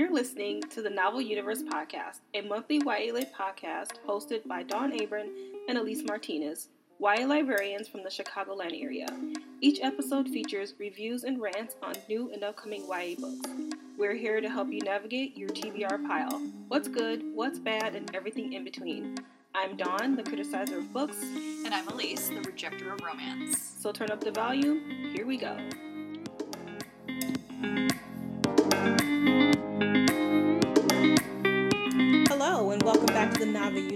You're listening to the Novel Universe Podcast, a monthly YA Lit podcast hosted by Dawn Abram and Elise Martinez, YA librarians from the Chicagoland area. Each episode features reviews and rants on new and upcoming YA books. We're here to help you navigate your TBR pile. What's good, what's bad, and everything in between. I'm Dawn, the criticizer of books. And I'm Elise, the rejecter of romance. So turn up the volume. Here we go.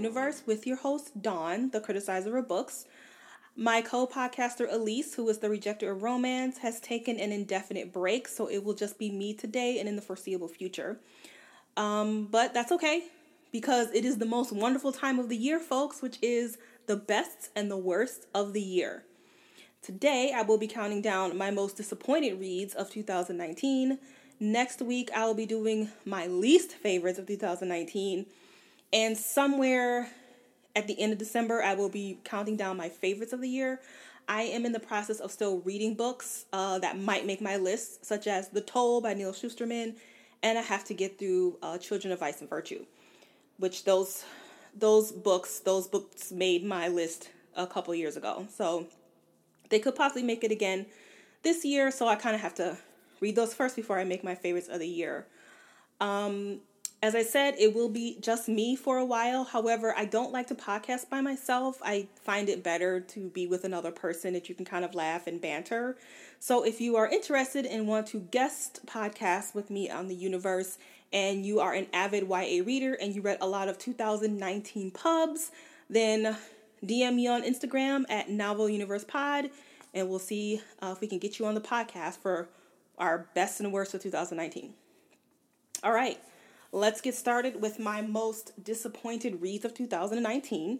Universe with your host, Dawn, the criticizer of books. My co podcaster, Elise, who is the rejecter of romance, has taken an indefinite break, so it will just be me today and in the foreseeable future. Um, but that's okay because it is the most wonderful time of the year, folks, which is the best and the worst of the year. Today, I will be counting down my most disappointed reads of 2019. Next week, I will be doing my least favorites of 2019. And somewhere at the end of December, I will be counting down my favorites of the year. I am in the process of still reading books uh, that might make my list, such as The Toll by Neal Shusterman, and I have to get through uh, Children of Vice and Virtue, which those those books those books made my list a couple years ago. So they could possibly make it again this year. So I kind of have to read those first before I make my favorites of the year. Um, as I said, it will be just me for a while. However, I don't like to podcast by myself. I find it better to be with another person that you can kind of laugh and banter. So if you are interested and want to guest podcast with me on the universe and you are an avid YA reader and you read a lot of 2019 pubs, then DM me on Instagram at Novel Universe Pod and we'll see uh, if we can get you on the podcast for our best and worst of 2019. All right let's get started with my most disappointed reads of 2019.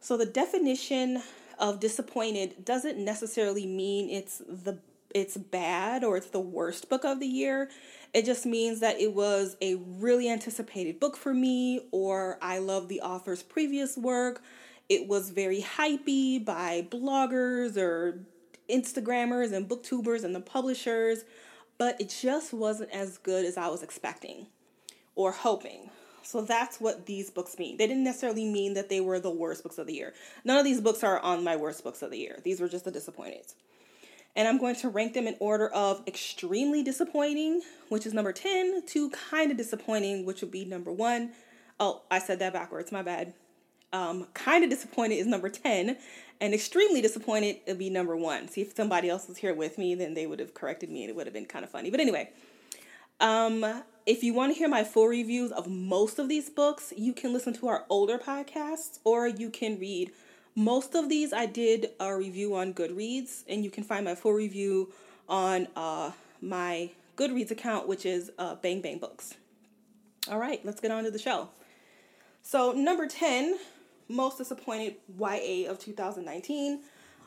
So, the definition of disappointed doesn't necessarily mean it's the it's bad or it's the worst book of the year. It just means that it was a really anticipated book for me, or I love the author's previous work. It was very hypey by bloggers or Instagrammers and booktubers and the publishers, but it just wasn't as good as I was expecting or hoping. So that's what these books mean. They didn't necessarily mean that they were the worst books of the year. None of these books are on my worst books of the year. These were just the disappointed. And I'm going to rank them in order of extremely disappointing, which is number 10, to kind of disappointing, which would be number 1. Oh, I said that backwards, my bad. Um, kind of disappointed is number 10, and extremely disappointed would be number 1. See, if somebody else was here with me, then they would have corrected me and it would have been kind of funny. But anyway, um, if you want to hear my full reviews of most of these books, you can listen to our older podcasts or you can read. Most of these I did a review on Goodreads, and you can find my full review on uh, my Goodreads account, which is uh, Bang Bang Books. All right, let's get on to the show. So, number 10, most disappointed YA of 2019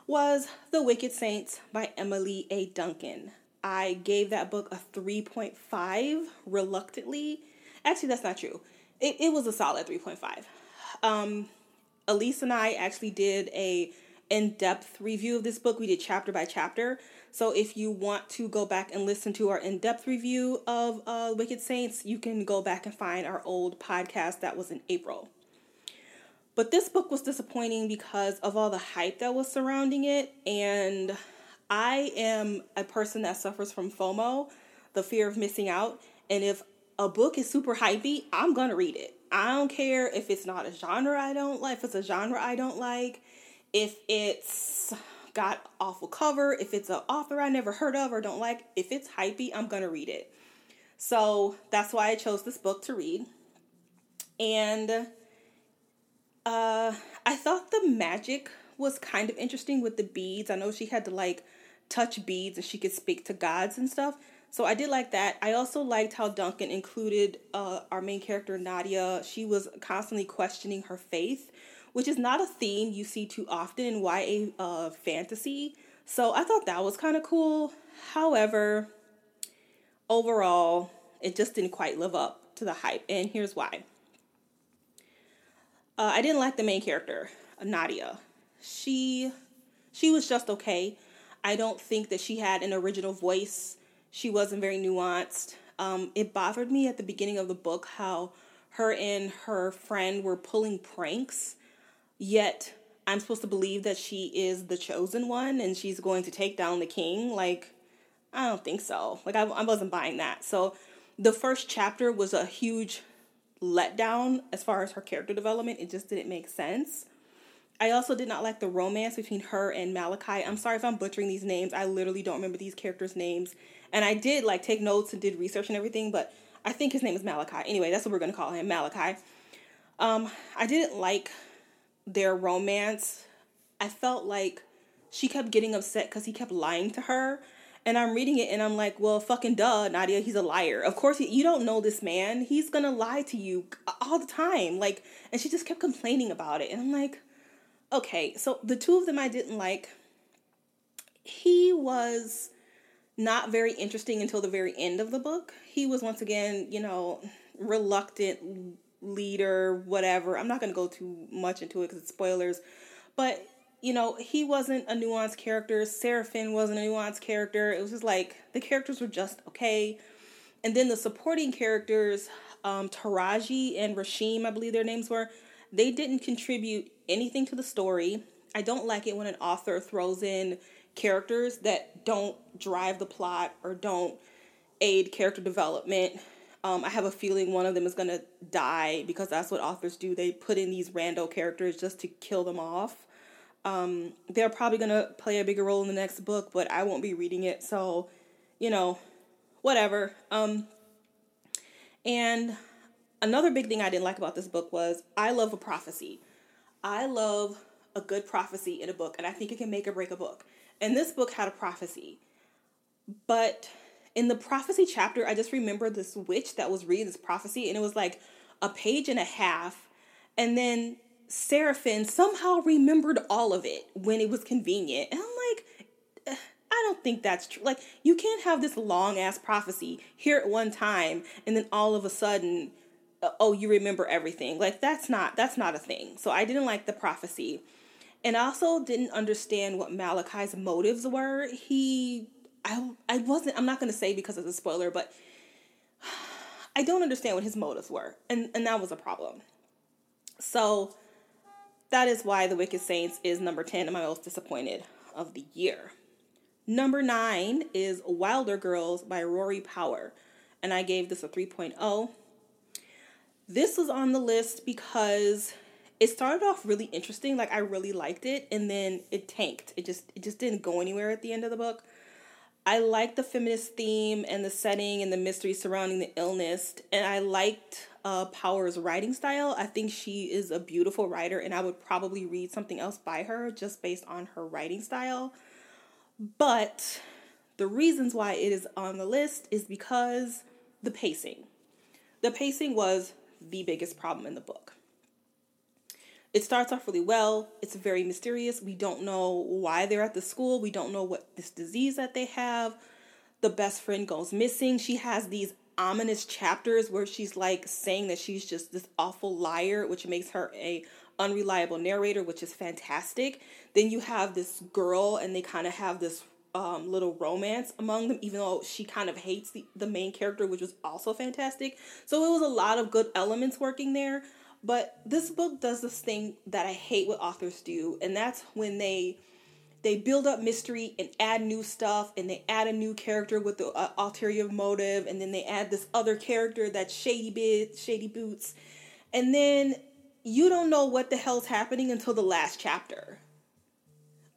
was The Wicked Saints by Emily A. Duncan. I gave that book a 3.5 reluctantly. Actually, that's not true. It, it was a solid 3.5. Um, Elise and I actually did a in-depth review of this book. We did chapter by chapter. So if you want to go back and listen to our in-depth review of uh, Wicked Saints, you can go back and find our old podcast that was in April. But this book was disappointing because of all the hype that was surrounding it and I am a person that suffers from FOMO, the fear of missing out. And if a book is super hypey, I'm going to read it. I don't care if it's not a genre I don't like, if it's a genre I don't like, if it's got awful cover, if it's an author I never heard of or don't like, if it's hypey, I'm going to read it. So that's why I chose this book to read. And uh, I thought the magic was kind of interesting with the beads. I know she had to like touch beads and she could speak to gods and stuff. So I did like that. I also liked how Duncan included uh, our main character Nadia. She was constantly questioning her faith, which is not a theme you see too often in YA uh, fantasy. So I thought that was kind of cool. However, overall, it just didn't quite live up to the hype, and here's why. Uh, I didn't like the main character, Nadia. She she was just okay. I don't think that she had an original voice. She wasn't very nuanced. Um, it bothered me at the beginning of the book how her and her friend were pulling pranks, yet I'm supposed to believe that she is the chosen one and she's going to take down the king. Like, I don't think so. Like, I, I wasn't buying that. So, the first chapter was a huge letdown as far as her character development. It just didn't make sense. I also did not like the romance between her and Malachi. I'm sorry if I'm butchering these names. I literally don't remember these characters' names. And I did like take notes and did research and everything, but I think his name is Malachi. Anyway, that's what we're gonna call him, Malachi. Um, I didn't like their romance. I felt like she kept getting upset because he kept lying to her. And I'm reading it and I'm like, well, fucking duh, Nadia, he's a liar. Of course, you don't know this man. He's gonna lie to you all the time. Like, and she just kept complaining about it. And I'm like, okay, so the two of them I didn't like. He was not very interesting until the very end of the book. He was once again, you know, reluctant leader, whatever. I'm not going to go too much into it because it's spoilers. But, you know, he wasn't a nuanced character. Seraphine wasn't a nuanced character. It was just like the characters were just okay. And then the supporting characters, um, Taraji and Rashim, I believe their names were, they didn't contribute anything to the story. I don't like it when an author throws in characters that don't drive the plot or don't aid character development. Um, I have a feeling one of them is going to die because that's what authors do. They put in these rando characters just to kill them off. Um, they're probably going to play a bigger role in the next book, but I won't be reading it. So, you know, whatever. Um, and another big thing I didn't like about this book was I love a prophecy. I love a good prophecy in a book, and I think it can make or break a book. And this book had a prophecy. But in the prophecy chapter, I just remember this witch that was reading this prophecy, and it was like a page and a half. And then Seraphine somehow remembered all of it when it was convenient. And I'm like, I don't think that's true. Like, you can't have this long ass prophecy here at one time, and then all of a sudden, Uh, oh, you remember everything. Like, that's not that's not a thing. So I didn't like the prophecy. And I also didn't understand what Malachi's motives were. He I I wasn't I'm not going to say because it's a spoiler, but I don't understand what his motives were. And and that was a problem. So that is why The Wicked Saints is number 10 and my most disappointed of the year. Number 9 is Wilder Girls by Rory Power, and I gave this a 3.0. This was on the list because it started off really interesting like i really liked it and then it tanked. It just it just didn't go anywhere at the end of the book. I liked the feminist theme and the setting and the mystery surrounding the illness and i liked uh, power's writing style. I think she is a beautiful writer and i would probably read something else by her just based on her writing style. But the reasons why it is on the list is because the pacing. The pacing was the biggest problem in the book it starts off really well. It's very mysterious. We don't know why they're at the school. We don't know what this disease that they have. The best friend goes missing. She has these ominous chapters where she's like saying that she's just this awful liar, which makes her a unreliable narrator, which is fantastic. Then you have this girl, and they kind of have this um, little romance among them, even though she kind of hates the, the main character, which was also fantastic. So it was a lot of good elements working there. But this book does this thing that I hate what authors do, and that's when they they build up mystery and add new stuff and they add a new character with the uh, ulterior motive and then they add this other character that's shady bit shady boots and then you don't know what the hell's happening until the last chapter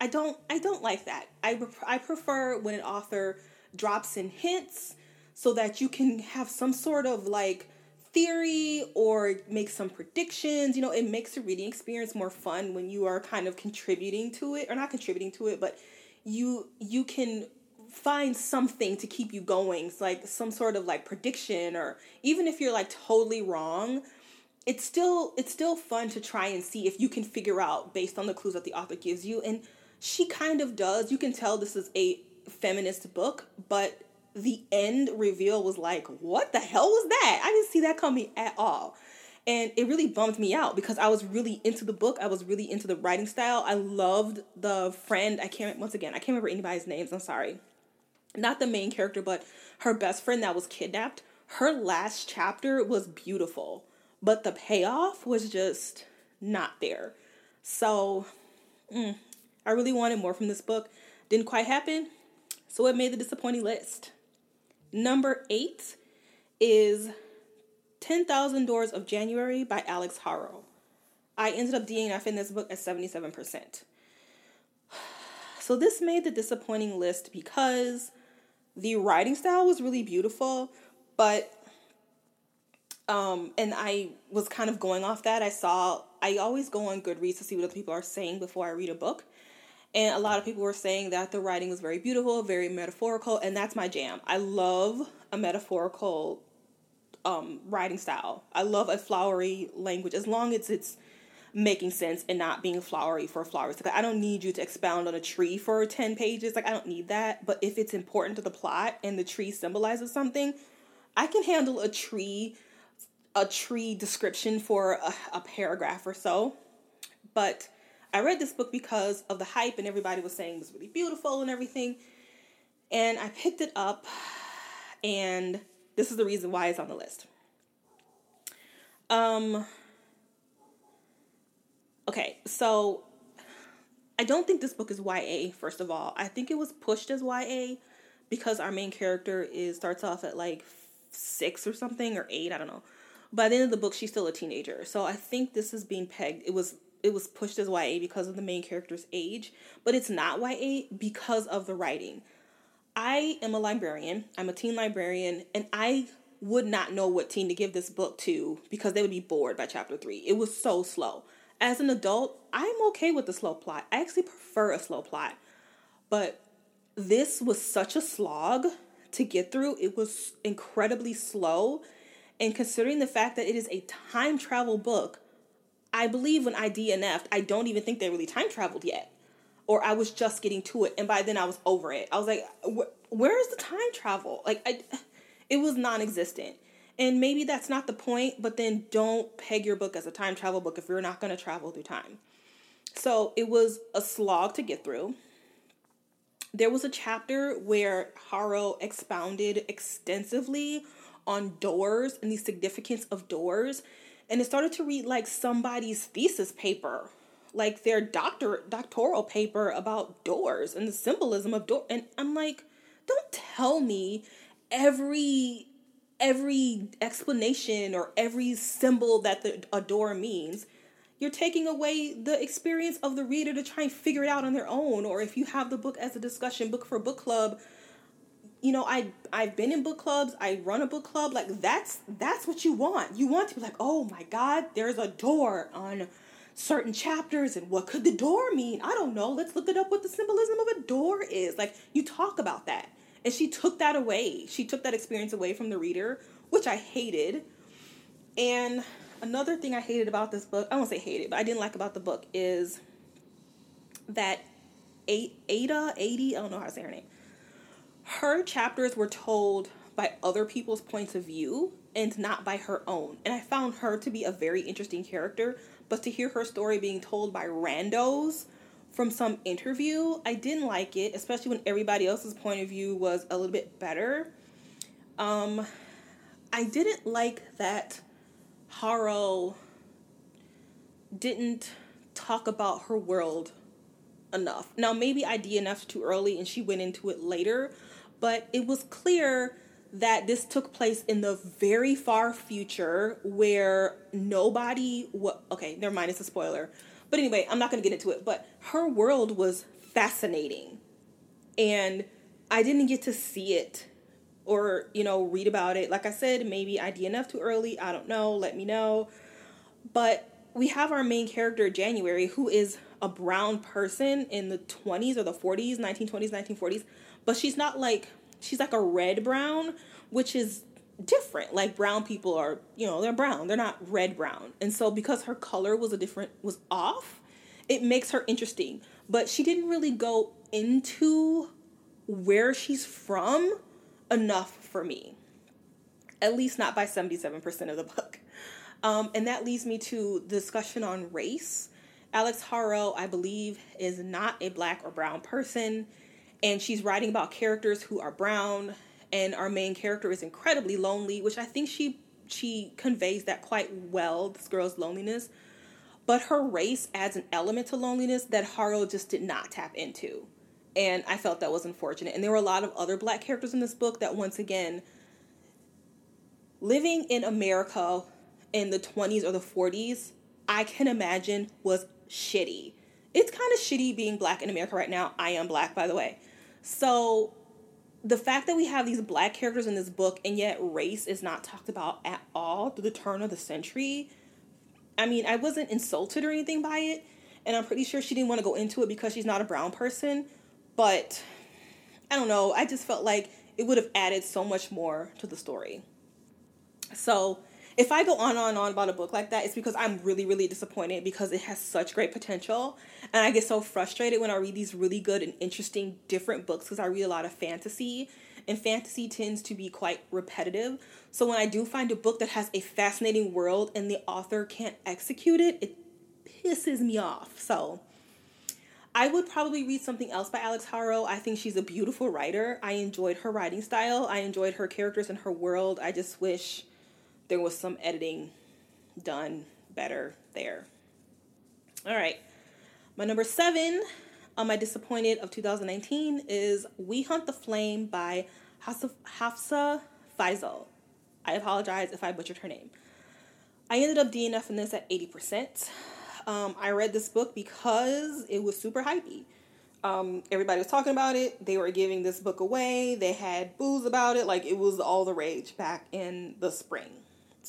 i don't i don't like that i i prefer when an author drops in hints so that you can have some sort of like theory or make some predictions. You know, it makes the reading experience more fun when you are kind of contributing to it or not contributing to it, but you you can find something to keep you going. It's like some sort of like prediction or even if you're like totally wrong, it's still it's still fun to try and see if you can figure out based on the clues that the author gives you and she kind of does. You can tell this is a feminist book, but the end reveal was like, what the hell was that? I didn't see that coming at all. And it really bummed me out because I was really into the book. I was really into the writing style. I loved the friend. I can't, once again, I can't remember anybody's names. I'm sorry. Not the main character, but her best friend that was kidnapped. her last chapter was beautiful, but the payoff was just not there. So, mm, I really wanted more from this book. Didn't quite happen, so it made the disappointing list. Number eight is 10,000 Doors of January by Alix Harrow. I ended up DNFing this book at 77%. So this made the disappointing list because the writing style was really beautiful, but um and I was kind of going off that. I saw I always go on Goodreads to see what other people are saying before I read a book. And a lot of people were saying that the writing was very beautiful, very metaphorical, and that's my jam. I love a metaphorical um, writing style. I love a flowery language as long as it's making sense and not being flowery for flowers. Like I don't need you to expound on a tree for 10 pages. Like I don't need that. But if it's important to the plot and the tree symbolizes something, I can handle a tree a tree description for a, a paragraph or so. But I read this book because of the hype and everybody was saying it was really beautiful and everything. And I picked it up and this is the reason why it's on the list. Um Okay, so I don't think this book is YA, first of all. I think it was pushed as YA because our main character is starts off at like 6 or something or 8, I don't know. By the end of the book she's still a teenager. So I think this is being pegged. It was it was pushed as YA because of the main character's age, but it's not YA because of the writing. I am a librarian. I'm a teen librarian, and I would not know what teen to give this book to because they would be bored by chapter three. It was so slow. As an adult, I'm okay with the slow plot. I actually prefer a slow plot. But this was such a slog to get through. It was incredibly slow. And considering the fact that it is a time travel book, I believe when I DNF'd, I don't even think they really time traveled yet. Or I was just getting to it. And by then I was over it. I was like, where is the time travel? Like, I, it was non existent. And maybe that's not the point, but then don't peg your book as a time travel book if you're not going to travel through time. So it was a slog to get through. There was a chapter where Harrow expounded extensively on doors and the significance of doors. And it started to read like somebody's thesis paper, like their doctor doctoral paper about doors and the symbolism of door. And I'm like, don't tell me every every explanation or every symbol that the a door means you're taking away the experience of the reader to try and figure it out on their own or if you have the book as a discussion book for book club you know i i've been in book clubs i run a book club like that's that's what you want you want to be like oh my god there's a door on certain chapters and what could the door mean i don't know let's look it up what the symbolism of a door is like you talk about that and she took that away. She took that experience away from the reader, which I hated. And another thing I hated about this book, I won't say hated, but I didn't like about the book is that Ada, 80, I don't know how to say her name. Her chapters were told by other people's points of view and not by her own. And I found her to be a very interesting character, but to hear her story being told by randos from some interview. I didn't like it, especially when everybody else's point of view was a little bit better. Um, I didn't like that Harrow didn't talk about her world enough. Now, maybe I DNF'd too early and she went into it later, but it was clear that this took place in the very far future where nobody okay never mind it's a spoiler but anyway, I'm not going to get into it. But her world was fascinating. And I didn't get to see it or, you know, read about it. Like I said, maybe I DNF too early. I don't know. Let me know. But we have our main character, January, who is a brown person in the 20s or the 40s, 1920s, 1940s. But she's not like, she's like a red brown, which is different. Like brown people are, you know, they're brown. They're not red brown. And so because her color was a different was off, it makes her interesting. But she didn't really go into where she's from enough for me. At least not by 77% of the book. Um, and that leads me to the discussion on race. Alix Harrow, I believe, is not a black or brown person, and she's writing about characters who are brown and our main character is incredibly lonely, which I think she she conveys that quite well, this girl's loneliness. But her race adds an element to loneliness that Harrow just did not tap into. And I felt that was unfortunate. And there were a lot of other black characters in this book that once again living in America in the 20s or the 40s, I can imagine was shitty. It's kind of shitty being black in America right now. I am black, by the way. So the fact that we have these black characters in this book and yet race is not talked about at all through the turn of the century. I mean, I wasn't insulted or anything by it, and I'm pretty sure she didn't want to go into it because she's not a brown person, but I don't know. I just felt like it would have added so much more to the story. So, if I go on and on about a book like that, it's because I'm really, really disappointed because it has such great potential. And I get so frustrated when I read these really good and interesting different books because I read a lot of fantasy. And fantasy tends to be quite repetitive. So when I do find a book that has a fascinating world and the author can't execute it, it pisses me off. So I would probably read something else by Alix Harrow. I think she's a beautiful writer. I enjoyed her writing style. I enjoyed her characters and her world. I just wish there was some editing done better there. All right. My number seven on my disappointed of 2019 is We Hunt the Flame by Hafsah Faizal. I apologize if I butchered her name. I ended up DNFing this at 80%. Um, I read this book because it was super hypey. Um, everybody was talking about it. They were giving this book away. They had booze about it. Like it was all the rage back in the spring.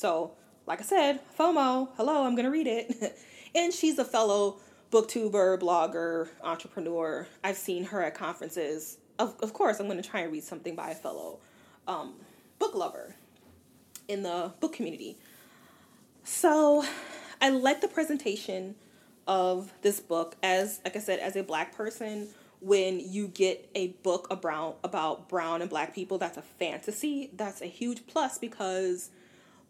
So, like I said, FOMO, hello, I'm going to read it. and she's a fellow booktuber, blogger, entrepreneur. I've seen her at conferences. Of, of course, I'm going to try and read something by a fellow um, book lover in the book community. So, I like the presentation of this book as, like I said, as a black person. When you get a book about about brown and black people, that's a fantasy. That's a huge plus because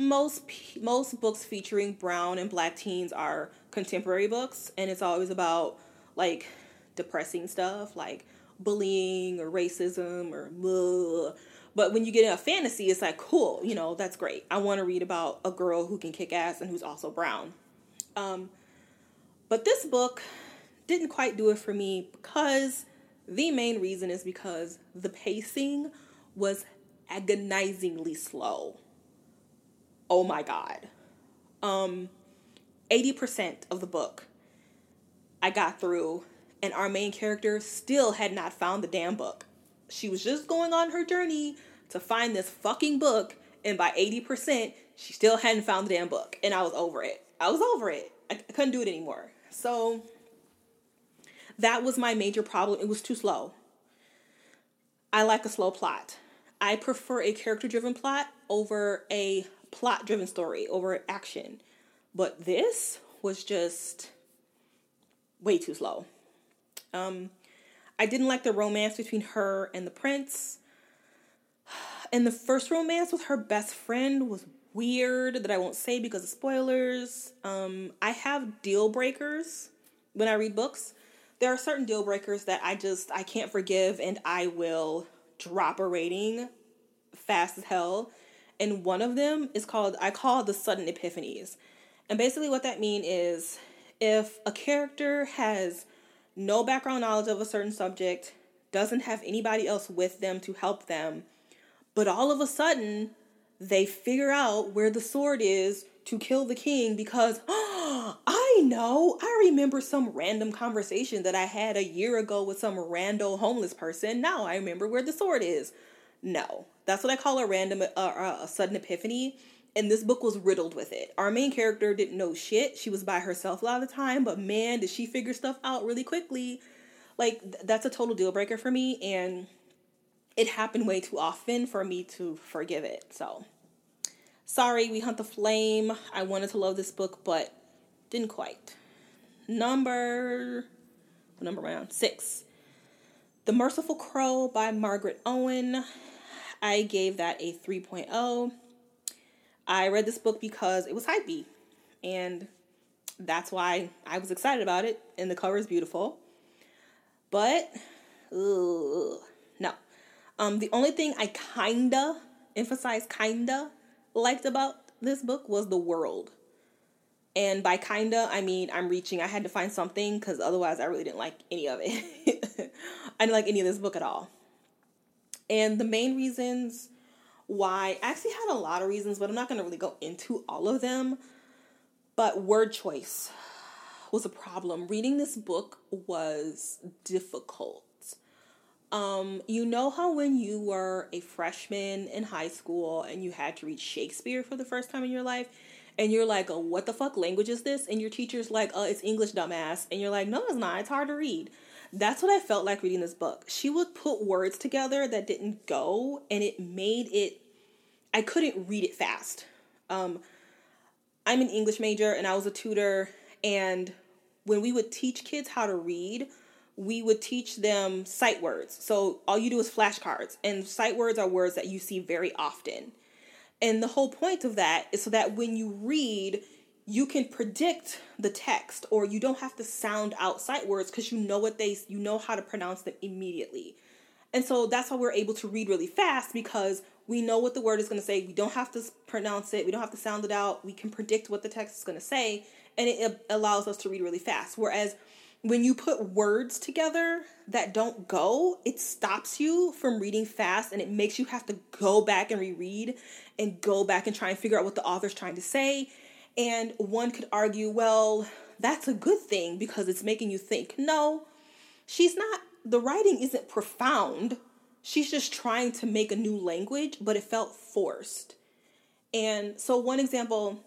most most books featuring brown and black teens are contemporary books and it's always about like depressing stuff like bullying or racism or blah. but when you get in a fantasy it's like cool you know that's great. I want to read about a girl who can kick ass and who's also brown. Um, but this book didn't quite do it for me because the main reason is because the pacing was agonizingly slow oh my god. Um 80% of the book I got through and our main character still had not found the damn book. She was just going on her journey to find this fucking book and by 80% she still hadn't found the damn book and I was over it. I was over it. I, I couldn't do it anymore. So that was my major problem. It was too slow. I like a slow plot. I prefer a character driven plot over a plot driven story over action. But this was just way too slow. Um, I didn't like the romance between her and the prince. And the first romance with her best friend was weird that I won't say because of spoilers. Um, I have deal breakers when I read books. There are certain deal breakers that I just I can't forgive and I will drop a rating fast as hell and one of them is called I call the sudden epiphanies. And basically what that means is if a character has no background knowledge of a certain subject, doesn't have anybody else with them to help them, but all of a sudden they figure out where the sword is to kill the king because I know, I remember some random conversation that I had a year ago with some rando homeless person. Now I remember where the sword is. No, that's what I call a random, uh, uh, a sudden epiphany. And this book was riddled with it. Our main character didn't know shit. She was by herself a lot of the time, but man, did she figure stuff out really quickly. Like, th- that's a total deal breaker for me. And it happened way too often for me to forgive it. So, sorry, We Hunt the Flame. I wanted to love this book, but didn't quite. Number, number on? Six. The Merciful Crow by Margaret Owen. I gave that a 3.0. I read this book because it was hypey, and that's why I was excited about it, and the cover is beautiful. But, ugh, no. Um, the only thing I kinda emphasize kinda liked about this book was the world. And by kinda, I mean I'm reaching. I had to find something because otherwise I really didn't like any of it. I didn't like any of this book at all. And the main reasons why, I actually had a lot of reasons, but I'm not going to really go into all of them. But word choice was a problem. Reading this book was difficult. Um, you know how when you were a freshman in high school and you had to read Shakespeare for the first time in your life, and you're like, oh, what the fuck language is this? And your teacher's like, oh, it's English, dumbass. And you're like, no, it's not. It's hard to read. That's what I felt like reading this book. She would put words together that didn't go, and it made it, I couldn't read it fast. Um, I'm an English major, and I was a tutor, and when we would teach kids how to read, we would teach them sight words. So all you do is flashcards, and sight words are words that you see very often. And the whole point of that is so that when you read, you can predict the text or you don't have to sound out sight words because you know what they you know how to pronounce them immediately. And so that's why we're able to read really fast because we know what the word is going to say. We don't have to pronounce it. We don't have to sound it out. We can predict what the text is going to say and it allows us to read really fast. Whereas when you put words together that don't go, it stops you from reading fast and it makes you have to go back and reread and go back and try and figure out what the author's trying to say. And one could argue, well, that's a good thing because it's making you think. No, she's not, the writing isn't profound. She's just trying to make a new language, but it felt forced. And so, one example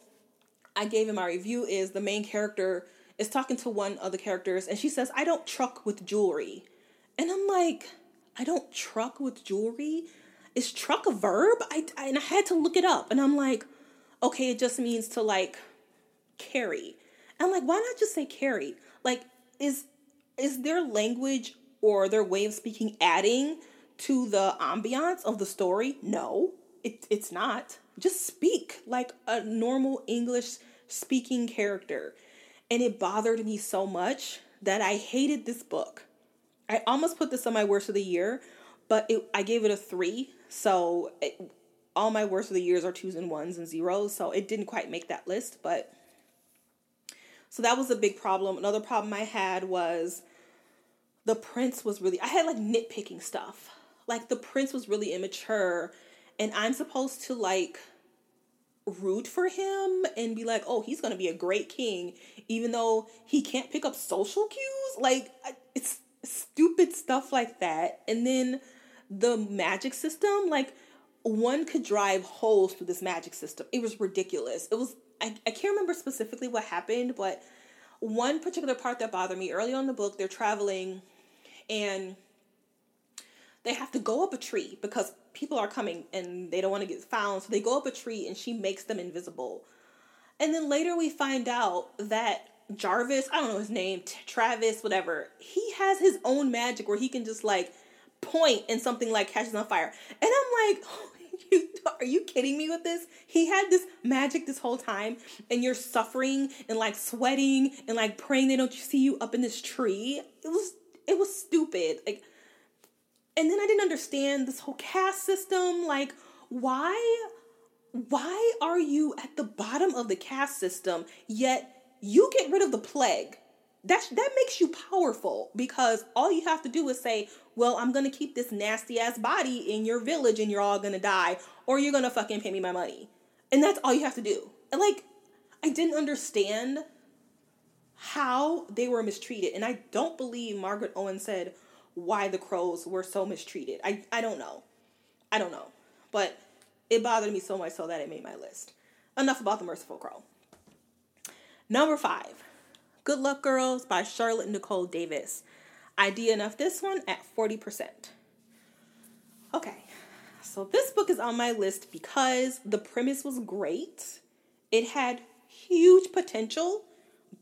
I gave in my review is the main character is talking to one of the characters and she says, I don't truck with jewelry. And I'm like, I don't truck with jewelry? Is truck a verb? I, I, and I had to look it up and I'm like, okay, it just means to like carry. And like, why not just say carry? Like, is is their language or their way of speaking adding to the ambiance of the story? No, it, it's not. Just speak like a normal English speaking character. And it bothered me so much that I hated this book. I almost put this on my worst of the year, but it, I gave it a three. So it, all my worst of the years are twos and ones and zeros. So it didn't quite make that list, but so that was a big problem. Another problem I had was the prince was really, I had like nitpicking stuff. Like the prince was really immature, and I'm supposed to like root for him and be like, oh, he's gonna be a great king, even though he can't pick up social cues. Like, it's stupid stuff like that. And then the magic system, like, one could drive holes through this magic system. It was ridiculous. It was, I, I can't remember specifically what happened, but one particular part that bothered me early on in the book, they're traveling and they have to go up a tree because people are coming and they don't want to get found. So they go up a tree and she makes them invisible. And then later we find out that Jarvis, I don't know his name, Travis, whatever, he has his own magic where he can just like point and something like catches on fire. And I'm like, you, are you kidding me with this? He had this magic this whole time, and you're suffering and like sweating and like praying they don't see you up in this tree. It was it was stupid. Like and then I didn't understand this whole caste system. Like, why why are you at the bottom of the caste system yet you get rid of the plague? That that makes you powerful because all you have to do is say, "Well, I'm to keep this nasty ass body in your village and you're all to die or you're to fucking pay me my money." And that's all you have to do. And like I didn't understand how they were mistreated. And I don't believe Margaret Owen said, why the crows were so mistreated. I, I don't know. I don't know. But it bothered me so much so that it made my list. Enough about the merciful crow. Number five, Good Luck Girls by Charlotte Nicole Davis. Idea enough this one at 40%. Okay, so this book is on my list because the premise was great. It had huge potential,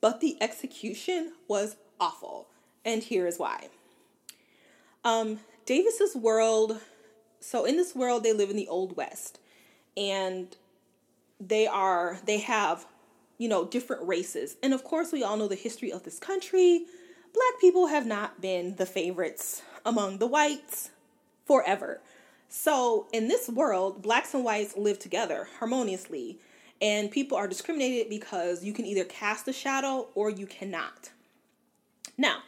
but the execution was awful. And here is why. Um, Davis's world. So in this world, they live in the Old West, and they are they have you know different races, and of course, we all know the history of this country. Black people have not been the favorites among the whites forever. So, in this world, blacks and whites live together harmoniously, and people are discriminated because you can either cast a shadow or you cannot. Now,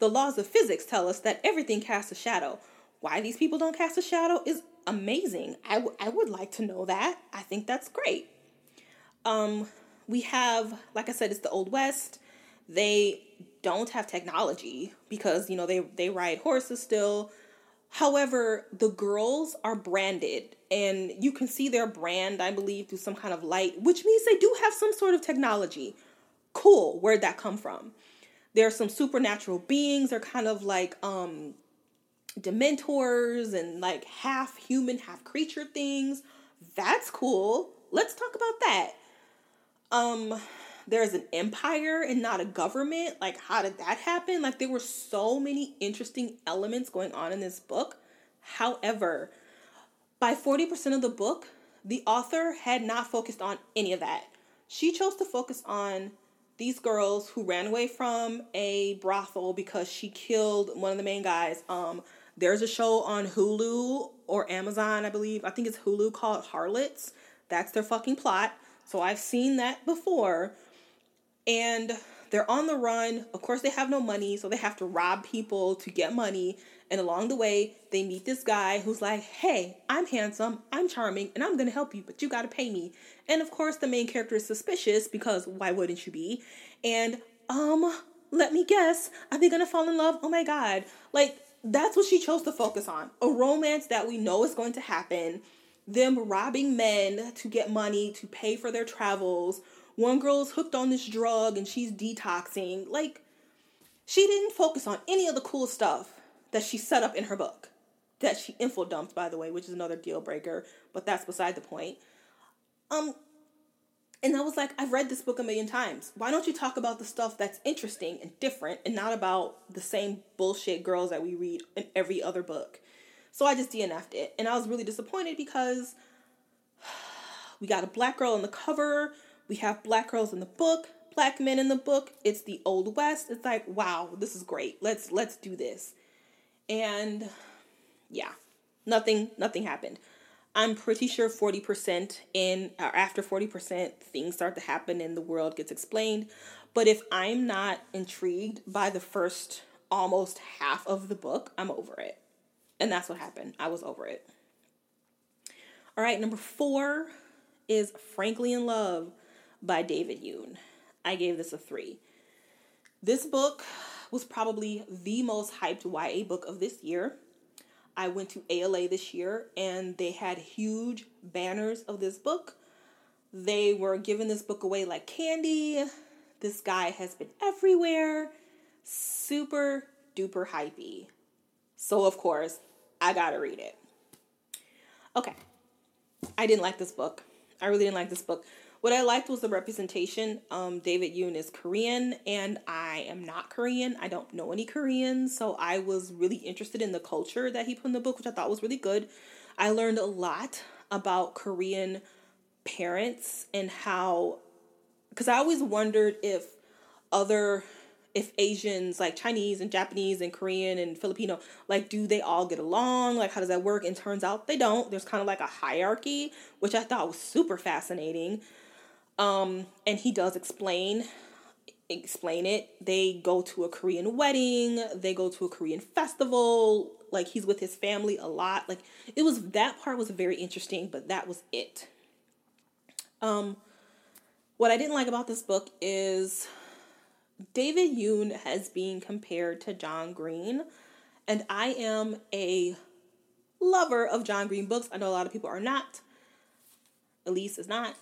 the laws of physics tell us that everything casts a shadow. Why these people don't cast a shadow is amazing. I, w- I would like to know that. I think that's great. Um, we have, like I said, it's the Old West. They don't have technology because, you know, they, they ride horses still. However, the girls are branded and you can see their brand, I believe, through some kind of light, which means they do have some sort of technology. Cool. Where'd that come from? There are some supernatural beings. They're kind of like um dementors and like half human, half creature things. That's cool. Let's talk about that. Um there's an empire and not a government. Like how did that happen? Like there were so many interesting elements going on in this book. However, by 40% of the book, the author had not focused on any of that. She chose to focus on these girls who ran away from a brothel because she killed one of the main guys. Um, there's a show on Hulu or Amazon, I believe. I think it's Hulu called Harlots. That's their fucking plot. So I've seen that before. And they're on the run. Of course, they have no money, so they have to rob people to get money. And along the way, they meet this guy who's like, hey, I'm handsome, I'm charming, and I'm gonna help you, but you gotta pay me. And of course, the main character is suspicious because why wouldn't you be? And, um, let me guess, are they gonna fall in love? Oh my god. Like, that's what she chose to focus on a romance that we know is going to happen, them robbing men to get money to pay for their travels. One girl's hooked on this drug and she's detoxing. Like, she didn't focus on any of the cool stuff that she set up in her book that she info dumped by the way which is another deal breaker but that's beside the point um and i was like i've read this book a million times why don't you talk about the stuff that's interesting and different and not about the same bullshit girls that we read in every other book so i just dnf'd it and i was really disappointed because we got a black girl on the cover we have black girls in the book black men in the book it's the old west it's like wow this is great let's let's do this and yeah, nothing nothing happened. I'm pretty sure 40% in or after 40% things start to happen and the world gets explained. But if I'm not intrigued by the first almost half of the book, I'm over it. And that's what happened. I was over it. All right, number 4 is Frankly in Love by David Yoon. I gave this a 3. This book was probably the most hyped YA book of this year. I went to ALA this year and they had huge banners of this book. They were giving this book away like candy. This guy has been everywhere. Super duper hypey. So, of course, I gotta read it. Okay. I didn't like this book. I really didn't like this book. What I liked was the representation. Um, David Yoon is Korean, and I am not Korean. I don't know any Koreans, so I was really interested in the culture that he put in the book, which I thought was really good. I learned a lot about Korean parents and how, because I always wondered if other if Asians like Chinese and Japanese and Korean and Filipino like do they all get along like how does that work and turns out they don't there's kind of like a hierarchy which I thought was super fascinating um, and he does explain explain it. They go to a Korean wedding, they go to a Korean festival, like he's with his family a lot. Like it was that part was very interesting, but that was it. Um what I didn't like about this book is David Yoon has been compared to John Green, and I am a lover of John Green books. I know a lot of people are not. Elise is not.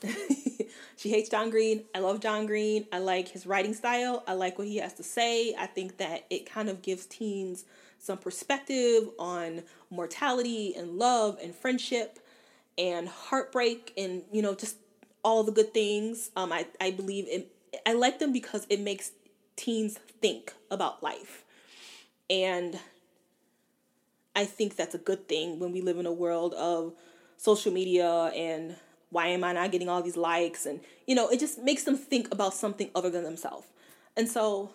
she hates John Green. I love John Green. I like his writing style. I like what he has to say. I think that it kind of gives teens some perspective on mortality and love and friendship and heartbreak and you know just all the good things. Um, I I believe it. I like them because it makes teens think about life, and I think that's a good thing when we live in a world of social media and why am I not getting all these likes? And, you know, it just makes them think about something other than themselves. And so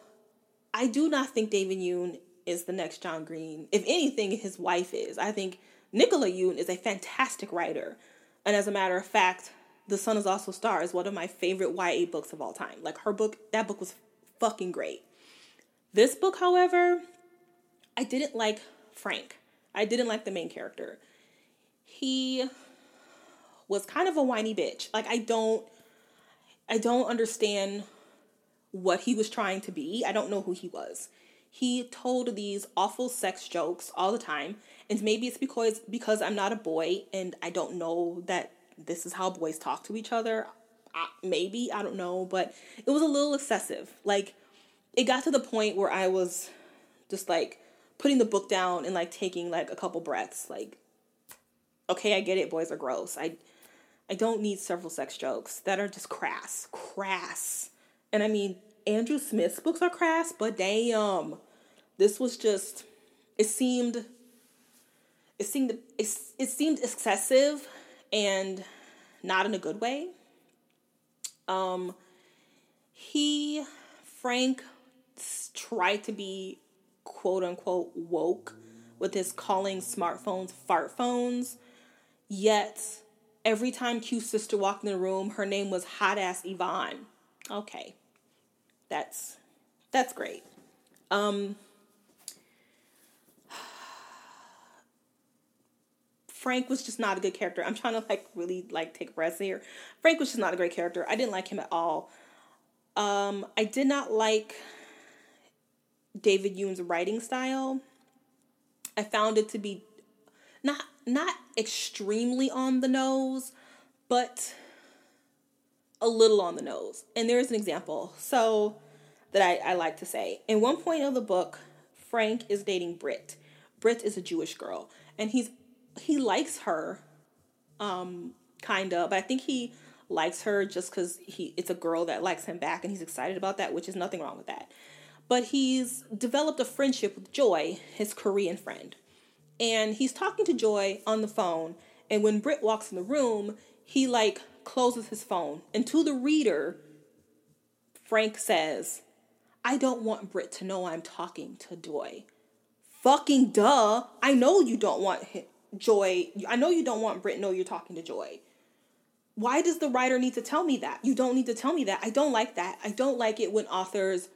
I do not think David Yoon is the next John Green. If anything, his wife is. I think Nicola Yoon is a fantastic writer. And as a matter of fact, The Sun is Also Star is one of my favorite YA books of all time. Like her book, that book was fucking great. This book, however, I didn't like Frank. I didn't like the main character. He was kind of a whiny bitch. Like I don't I don't understand what he was trying to be. I don't know who he was. He told these awful sex jokes all the time, and maybe it's because because I'm not a boy and I don't know that this is how boys talk to each other. Maybe I don't know, but it was a little excessive. Like it got to the point where I was just like putting the book down and like taking like a couple breaths. Like, okay, I get it. Boys are gross. I I don't need several sex jokes that are just crass, crass. And I mean, Andrew Smith's books are crass, but damn, this was just. It seemed. It seemed it, it seemed excessive, and not in a good way. Um, he Frank tried to be quote unquote woke with his calling smartphones fart phones, yet every time Q's sister walked in the room, her name was hot ass Yvonne. Okay. That's that's great. Um Frank was just not a good character. I'm trying to like really like take breaths here. Frank was just not a great character. I didn't like him at all. Um I did not like David Yoon's writing style. I found it to be not not extremely on the nose, but a little on the nose. And there's an example. So that I, I like to say. In one point of the book, Frank is dating Brit. Brit is a Jewish girl. And he's he likes her, um, kinda, but I think he likes her just because he it's a girl that likes him back and he's excited about that, which is nothing wrong with that. But he's developed a friendship with Joy, his Korean friend and he's talking to Joy on the phone. And when Brit walks in the room, he like closes his phone. And to the reader, Frank says, I don't want Brit to know I'm talking to Joy. Fucking duh. I know you don't want Joy. I know you don't want Brit to know you're talking to Joy. Why does the writer need to tell me that? You don't need to tell me that. I don't like that. I don't like it when authors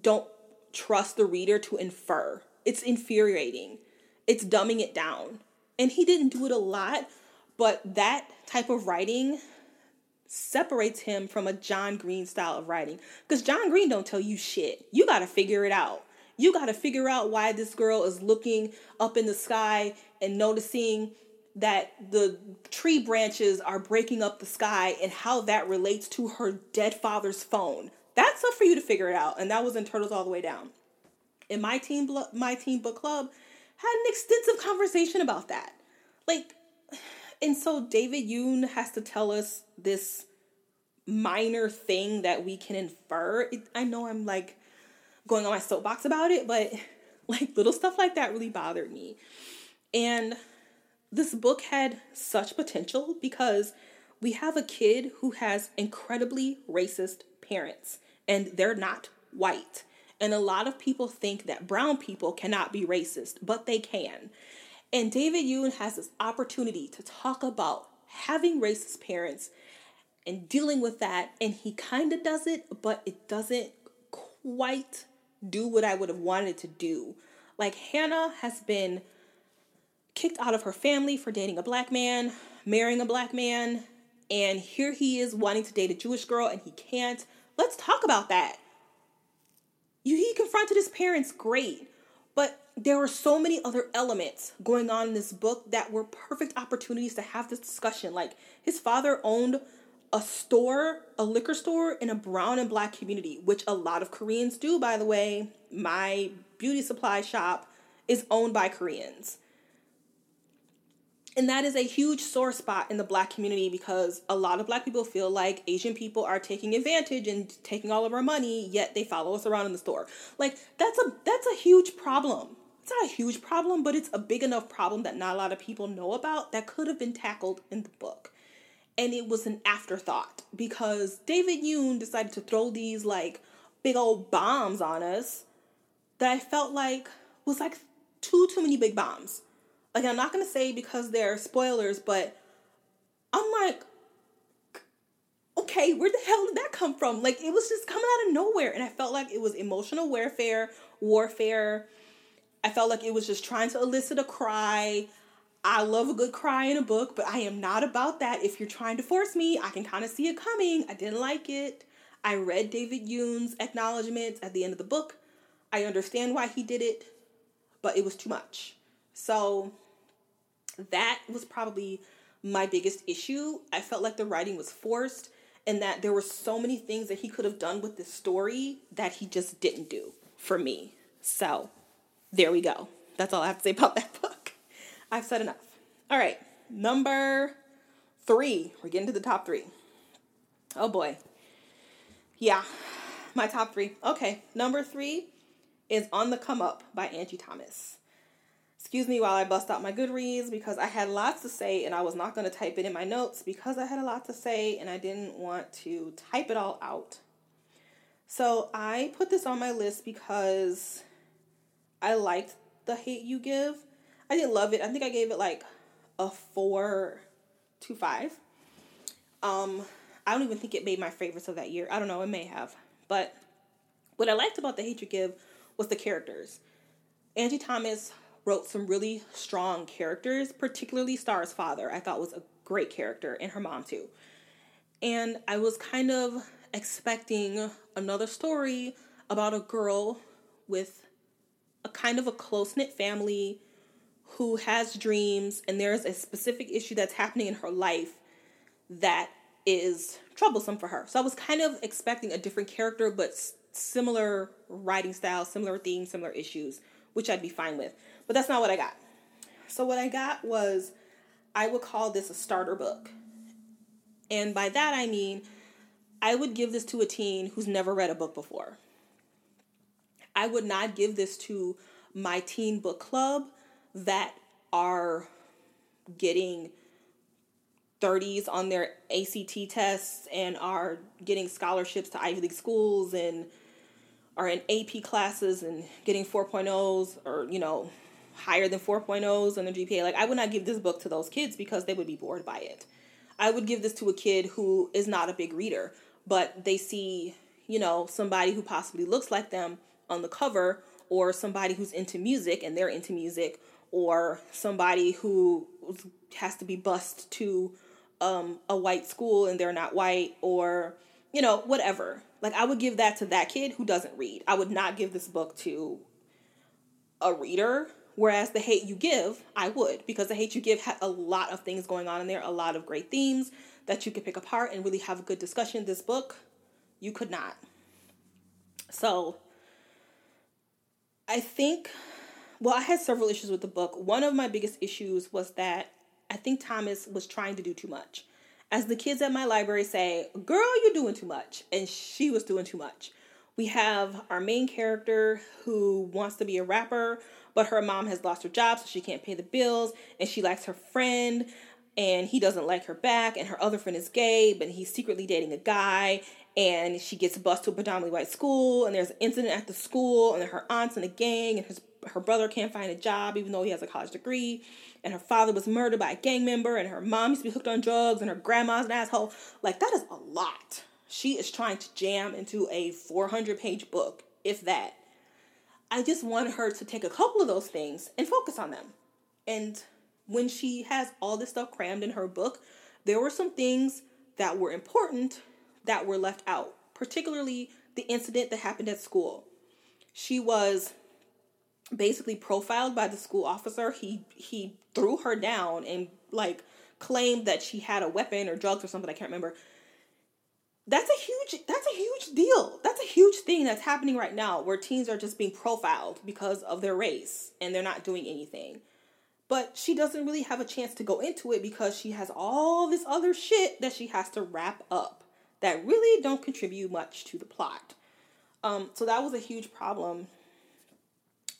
don't trust the reader to infer. It's infuriating it's dumbing it down. And he didn't do it a lot, but that type of writing separates him from a John Green style of writing. Because John Green don't tell you shit. You got to figure it out. You got to figure out why this girl is looking up in the sky and noticing that the tree branches are breaking up the sky and how that relates to her dead father's phone. That's up for you to figure it out. And that was in Turtles All the Way Down. In my team, my team book club, had an extensive conversation about that. Like, and so David Yoon has to tell us this minor thing that we can infer. I know I'm like going on my soapbox about it, but like little stuff like that really bothered me. And this book had such potential because we have a kid who has incredibly racist parents and they're not white. And a lot of people think that brown people cannot be racist, but they can. And David Yoon has this opportunity to talk about having racist parents and dealing with that. And he kind of does it, but it doesn't quite do what I would have wanted to do. Like Hannah has been kicked out of her family for dating a black man, marrying a black man, and here he is wanting to date a Jewish girl and he can't. Let's talk about that you, he confronted his parents great, but there were so many other elements going on in this book that were perfect opportunities to have this discussion. Like his father owned a store, a liquor store in a brown and black community, which a lot of Koreans do, by the way. My beauty supply shop is owned by Koreans. And that is a huge sore spot in the black community because a lot of black people feel like Asian people are taking advantage and taking all of our money, yet they follow us around in the store. Like that's a that's a huge problem. It's not a huge problem, but it's a big enough problem that not a lot of people know about that could have been tackled in the book. And it was an afterthought because David Yoon decided to throw these like big old bombs on us that I felt like was like too too many big bombs like I'm not gonna say because they're spoilers, but I'm like, okay, where the hell did that come from? Like it was just coming out of nowhere, and I felt like it was emotional warfare, warfare. I felt like it was just trying to elicit a cry. I love a good cry in a book, but I am not about that. If you're trying to force me, I can kind of see it coming. I didn't like it. I read David Yoon's acknowledgments at the end of the book. I understand why he did it, but it was too much. So that was probably my biggest issue. I felt like the writing was forced and that there were so many things that he could have done with this story that he just didn't do for me. So there we go. That's all I have to say about that book. I've said enough. All right, number three. We're getting to the top three. Oh boy. Yeah, my top three. Okay, number three is On the Come Up by Angie Thomas. Excuse me while I bust out my Goodreads because I had lots to say and I was not going to type it in my notes because I had a lot to say and I didn't want to type it all out. So I put this on my list because I liked The Hate You Give. I didn't love it. I think I gave it like a four to five. Um, I don't even think it made my favorites of that year. I don't know, it may have. But what I liked about The You Give was the characters. Angie Thomas wrote some really strong characters, particularly Starr's father. I thought was a great character, and her mom too. And I was kind of expecting another story about a girl with a kind of a close knit family who has dreams, and there's a specific issue that's happening in her life that is troublesome for her. So I was kind of expecting a different character, but similar writing style, similar themes, similar issues, which I'd be fine with. But that's not what I got. So what I got was I would call this a starter book. And by that I mean I would give this to a teen who's never read a book before. I would not give this to my teen book club that are getting 30s on their ACT tests and are getting scholarships to Ivy League schools and are in AP classes and getting 4.0s or, you know, higher than 4.0s on their GPA. Like, I would not give this book to those kids because they would be bored by it. I would give this to a kid who is not a big reader, but they see, you know, somebody who possibly looks like them on the cover or somebody who's into music and they're into music or somebody who has to be bused to um, a white school and they're not white or you know whatever. Like i would give that to that kid who doesn't read. I would not give this book to a reader. Whereas the hate you give i would because the hate you give had a lot of things going on in there a lot of great themes that you could pick apart and really have a good discussion. This book you could not. So i think well i had several issues with the book one of my biggest issues was that I think Thomas was trying to do too much. As the kids at my library say, girl, you're doing too much. And she was doing too much. We have our main character who wants to be a rapper, but her mom has lost her job, so she can't pay the bills, and she likes her friend, and he doesn't like her back, and her other friend is gay, but he's secretly dating a guy, and she gets bused to a predominantly white school, and there's an incident at the school, and her aunt's in a gang, and his her brother can't find a job even though he has a college degree. And her father was murdered by a gang member and her mom used to be hooked on drugs and her grandma's an asshole. Like that is a lot. She is trying to jam into a 400 page book if that. I just want her to take a couple of those things and focus on them. And when she has all this stuff crammed in her book there were some things that were important that were left out particularly the incident that happened at school. She was basically profiled by the school officer. He he threw her down and like claimed that she had a weapon or drugs or something. I can't remember. That's a huge that's a huge deal. That's a huge thing that's happening right now where teens are just being profiled because of their race and they're not doing anything. But she doesn't really have a chance to go into it because she has all this other shit that she has to wrap up that really don't contribute much to the plot. Um, so that was a huge problem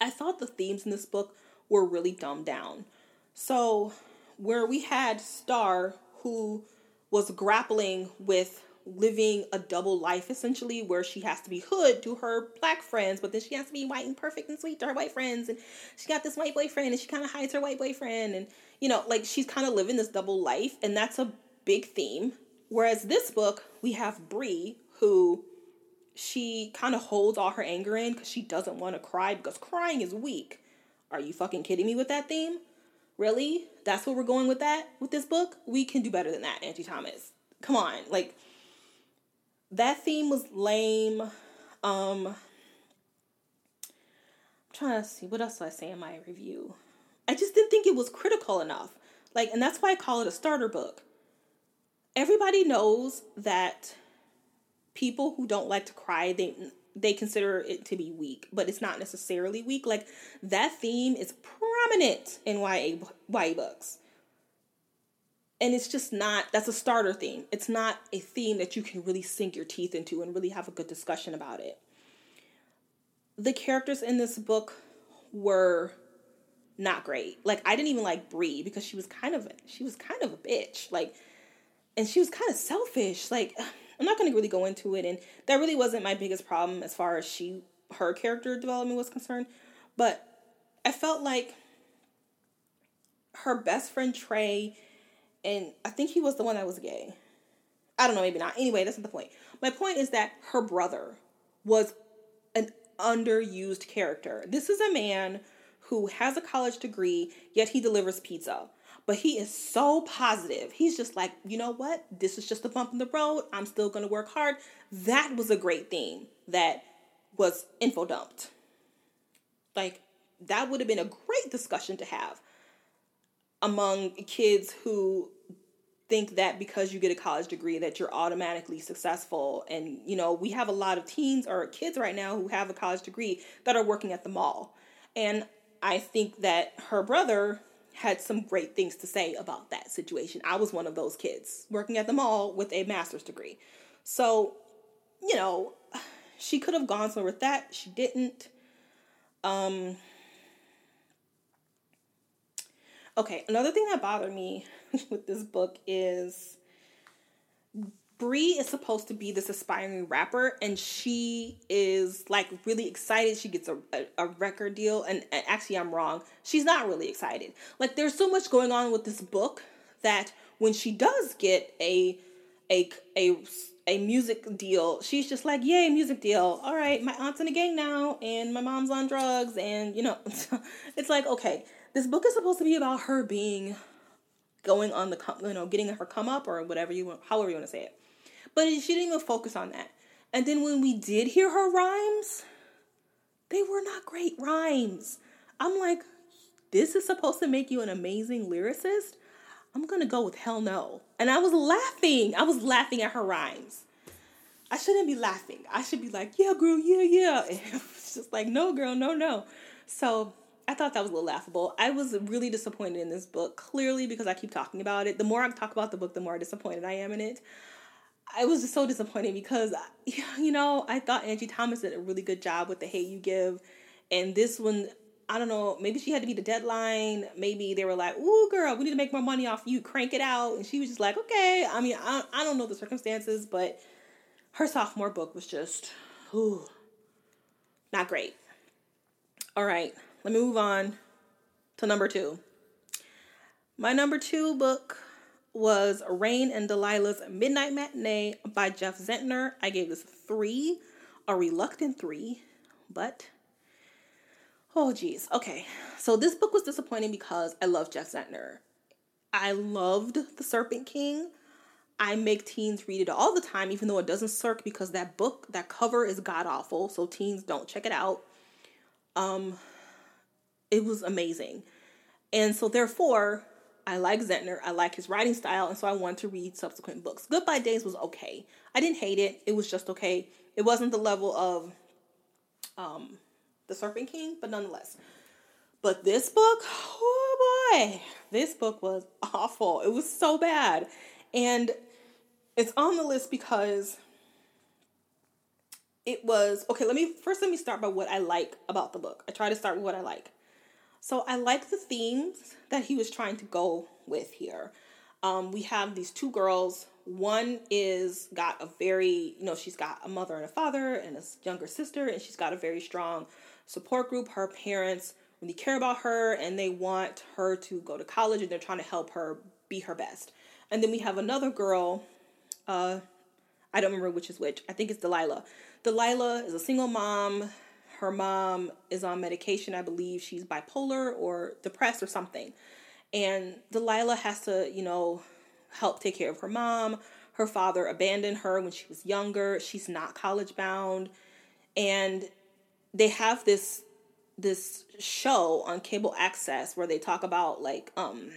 I thought the themes in this book were really dumbed down. So, where we had Starr, who was grappling with living a double life essentially where she has to be hood to her black friends but then she has to be white and perfect and sweet to her white friends and she got this white boyfriend and she kind of hides her white boyfriend and you know like she's kind of living this double life and that's a big theme whereas this book we have Bree who she kind of holds all her anger in because she doesn't want to cry because crying is weak are you fucking kidding me with that theme really that's what we're going with that with this book we can do better than that Angie Thomas come on like that theme was lame. Um, I'm trying to see what else did I say in my review. I just didn't think it was critical enough. Like, and that's why I call it a starter book. Everybody knows that people who don't like to cry, they they consider it to be weak, but it's not necessarily weak. Like that theme is prominent in YA YA books. And it's just not that's a starter theme. It's not a theme that you can really sink your teeth into and really have a good discussion about it. The characters in this book were not great. Like i didn't even like Bree because she was kind of she was kind of a bitch. Like and she was kind of selfish. Like i'm not going to really go into it and that really wasn't my biggest problem as far as she her character development was concerned but i felt like her best friend trey and I think he was the one that was gay. I don't know, maybe not. Anyway, that's not the point. My point is that her brother was an underused character. This is a man who has a college degree, yet he delivers pizza. But he is so positive. He's just like, you know what? This is just a bump in the road. I'm still going to work hard. That was a great theme that was info dumped. Like, that would have been a great discussion to have among kids who think that because you get a college degree that you're automatically successful and you know we have a lot of teens or kids right now who have a college degree that are working at the mall and i think that her brother had some great things to say about that situation. I was one of those kids working at the mall with a master's degree. So you know she could have gone somewhere with that. She didn't. Um okay another thing that bothered me with this book is Bree is supposed to be this aspiring rapper, and she is like really excited. She gets a, a, a, record deal, and, and actually, I'm wrong. She's not really excited. Like, there's so much going on with this book that when she does get a a a a music deal, she's just like, "Yay, music deal! All right, my aunt's in a gang now, and my mom's on drugs, and you know, it's like, okay, this book is supposed to be about her being going on the you know getting her come up or whatever you want however you want to say it but she didn't even focus on that. And then when we did hear her rhymes they were not great rhymes. I'm like this is supposed to make you an amazing lyricist? I'm gonna go with hell no. And i was laughing. I was laughing at her rhymes. I shouldn't be laughing. I should be like yeah girl yeah yeah. It's just like no girl no no. So I thought that was a little laughable. I was really disappointed in this book, clearly because I keep talking about it. The more I talk about the book, the more disappointed I am in it. I was just so disappointed because, you know, I thought Angie Thomas did a really good job with The Hate you Give. And this one, I don't know, maybe she had to be the deadline. Maybe they were like, ooh, girl, we need to make more money off you. Crank it out. And she was just like, okay. I mean, I, I don't know the circumstances, but her sophomore book was just, ooh, not great. All right let me move on to number two. My number two book was Rayne and Delilah's Midnite Matinee by Jeff Zentner. I gave this three, a reluctant three, but oh geez. Okay, so this book was disappointing because I love Jeff Zentner. I loved The Serpent King. I make teens read it all the time, even though it doesn't circ because that book, that cover is god awful. So teens don't check it out. Um, it was amazing. And so therefore, I like Zentner. I like his writing style, and so I want to read subsequent books. Goodbye Days was okay. I didn't hate it. It was just okay. It wasn't the level of um, The Serpent King, but nonetheless. But this book, oh boy, this book was awful. It was so bad. And it's on the list because it was okay. Let me first let me start by what I like about the book. I try to start with what I like. So I like the themes that he was trying to go with here. Um, we have these two girls. One is got a very, you know, she's got a mother and a father and a younger sister, and she's got a very strong support group. Her parents really care about her and they want her to go to college and they're trying to help her be her best. And then we have another girl, uh, I don't remember which is which. I think it's Delilah. Delilah is a single mom. Her mom is on medication. I believe she's bipolar or depressed or something. And Delilah has to, you know, help take care of her mom. Her father abandoned her when she was younger. She's not college bound. And they have this this show on cable access where they talk about like um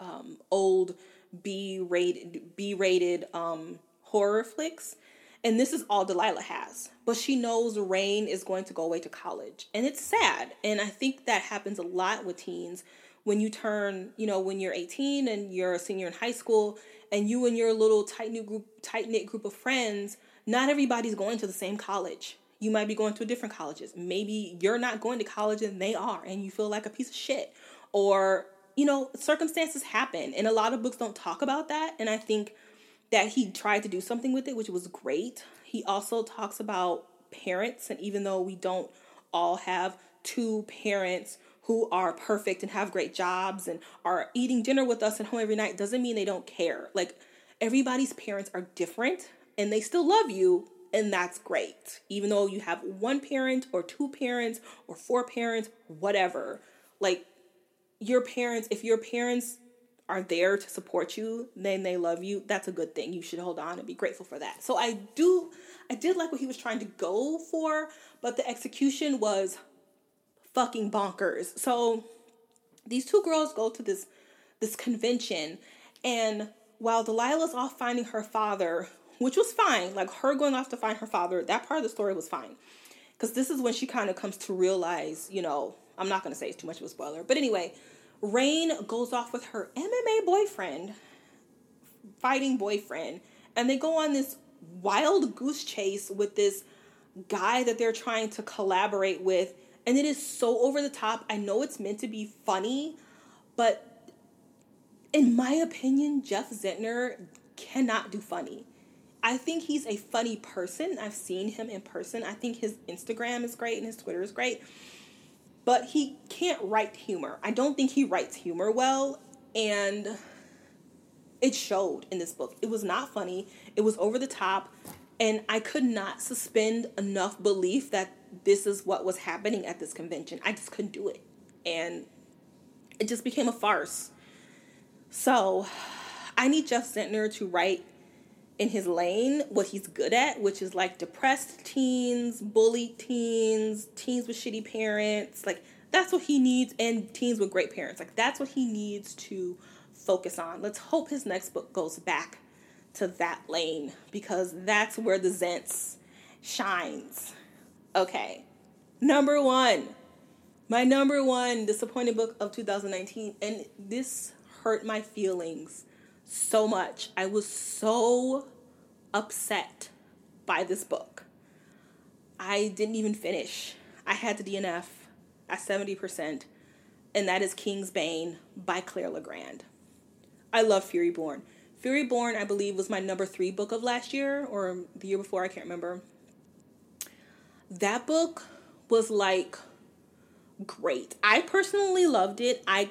um old B rated B rated um horror flicks. And this is all Delilah has. But she knows Rayne is going to go away to college. And it's sad. And I think that happens a lot with teens when you turn, you know, when you're 18 and you're a senior in high school and you and your little tight knit group tight knit group of friends, not everybody's going to the same college. You might be going to different colleges. Maybe you're not going to college and they are and you feel like a piece of shit. Or, you know, circumstances happen and a lot of books don't talk about that and I think that he tried to do something with it, which was great. He also talks about parents, and even though we don't all have two parents who are perfect and have great jobs and are eating dinner with us at home every night, doesn't mean they don't care. Like, everybody's parents are different and they still love you, and that's great. Even though you have one parent or two parents or four parents, whatever. Like, your parents, if your parents are there to support you, then they love you. That's a good thing. You should hold on and be grateful for that. So I do I did like what he was trying to go for, but the execution was fucking bonkers. So these two girls go to this this convention and while Delilah's off finding her father, which was fine, like her going off to find her father, that part of the story was fine. Cuz this is when she kind of comes to realize, you know, I'm not going to say it's too much of a spoiler, but anyway, Rayne goes off with her MMA boyfriend, fighting boyfriend, and they go on this wild goose chase with this guy that they're trying to collaborate with. And it is so over the top. I know it's meant to be funny, but in my opinion, Jeff Zentner cannot do funny. I think he's a funny person. I've seen him in person. I think his Instagram is great and his Twitter is great but he can't write humor. I don't think he writes humor well, and it showed in this book. It was not funny, it was over the top, and I could not suspend enough belief that this is what was happening at this convention. I just couldn't do it. And it just became a farce. So, I need Jeff Zentner to write in his lane what he's good at, which is like depressed teens, bullied teens, teens with shitty parents. Like that's what he needs, and teens with great parents. Like that's what he needs to focus on. Let's hope his next book goes back to that lane because that's where the Zents shines. Okay, number one. My number one disappointing book of 2019, and this hurt my feelings so much. I was so upset by this book. I didn't even finish. I had the DNF at 70%, and that is Kingsbane by Claire Legrand. I love Furyborn. Furyborn, I believe, was my number three book of last year or the year before, I can't remember. That book was like great. I personally loved it. I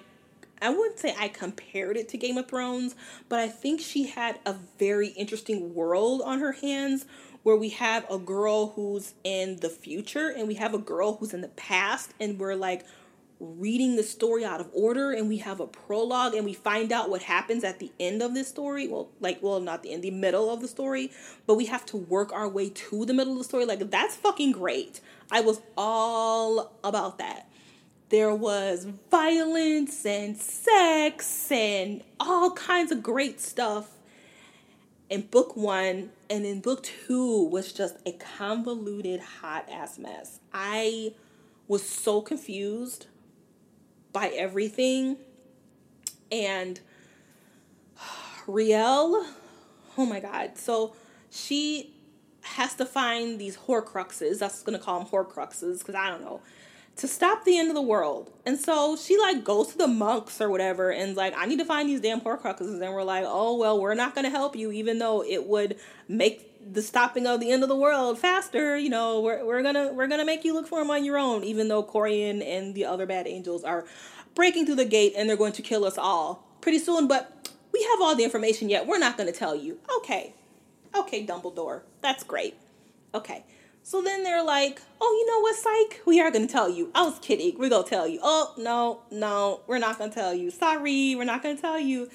I wouldn't say I compared it to Game of Thrones, but I think she had a very interesting world on her hands where we have a girl who's in the future and we have a girl who's in the past and we're like reading the story out of order and we have a prologue and we find out what happens at the end of this story. Well like well not the end the middle of the story but we have to work our way to the middle of the story. Like that's fucking great. I was all about that there was violence and sex and all kinds of great stuff in book one and in book two was just a convoluted hot ass mess. I was so confused by everything and Rielle oh my god so she has to find these horcruxes that's gonna call them horcruxes because i don't know to stop the end of the world. And so she like goes to the monks or whatever and like, I need to find these damn horcruxes. And we're like, oh well, we're not gonna help you, even though it would make the stopping of the end of the world faster. You know, we're we're gonna we're gonna make you look for them on your own, even though Corien and the other bad angels are breaking through the gate and they're going to kill us all pretty soon. But we have all the information yet. We're not gonna tell you. Okay, okay, Dumbledore, that's great. Okay. So then they're like, oh, you know what, psych? We are going to tell you. I was kidding. We're going to tell you. Oh, no, no, we're not going to tell you. Sorry, we're not going to tell you.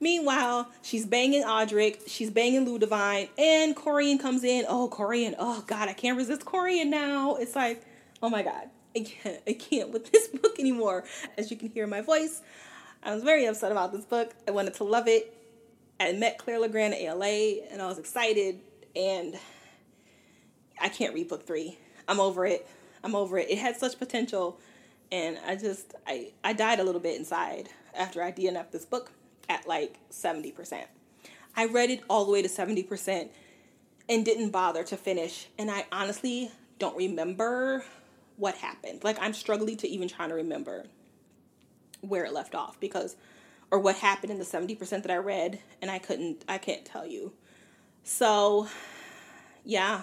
Meanwhile, she's banging Audric, she's banging Ludivine, and Corien comes in. Oh, Corien. Oh, God, I can't resist Corien now. It's like, oh my God, I can't, I can't with this book anymore. As you can hear my voice, I was very upset about this book. I wanted to love it. I met Claire Legrand at ALA, and I was excited, and I can't read book three. I'm over it. I'm over it. It had such potential, and I just I I died a little bit inside after I DNF'd this book at like seventy percent. I read it all the way to seventy percent and didn't bother to finish. And I honestly don't remember what happened. Like I'm struggling to even try to remember where it left off because or what happened in the 70% that I read and I couldn't I can't tell you. So yeah,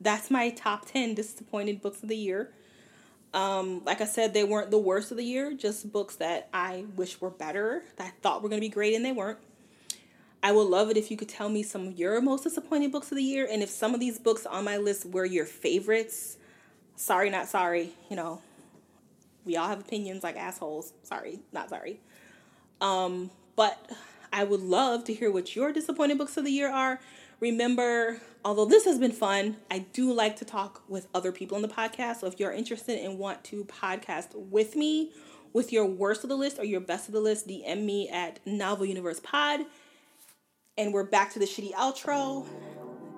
that's my top 10 disappointed books of the year. Um, like I said, they weren't the worst of the year, just books that I wish were better, that I thought were going to be great, and they weren't. I would love it if you could tell me some of your most disappointing books of the year, and if some of these books on my list were your favorites. Sorry, not sorry. You know, we all have opinions like assholes. Sorry, not sorry. Um, but I would love to hear what your disappointing books of the year are. Remember, although this has been fun, I do like to talk with other people on the podcast. So if you're interested and want to podcast with me with your worst of the list or your best of the list, DM me at Novel Universe Pod. And we're back to the shitty outro.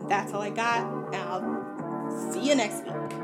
That's all I got. And I'll see you next week.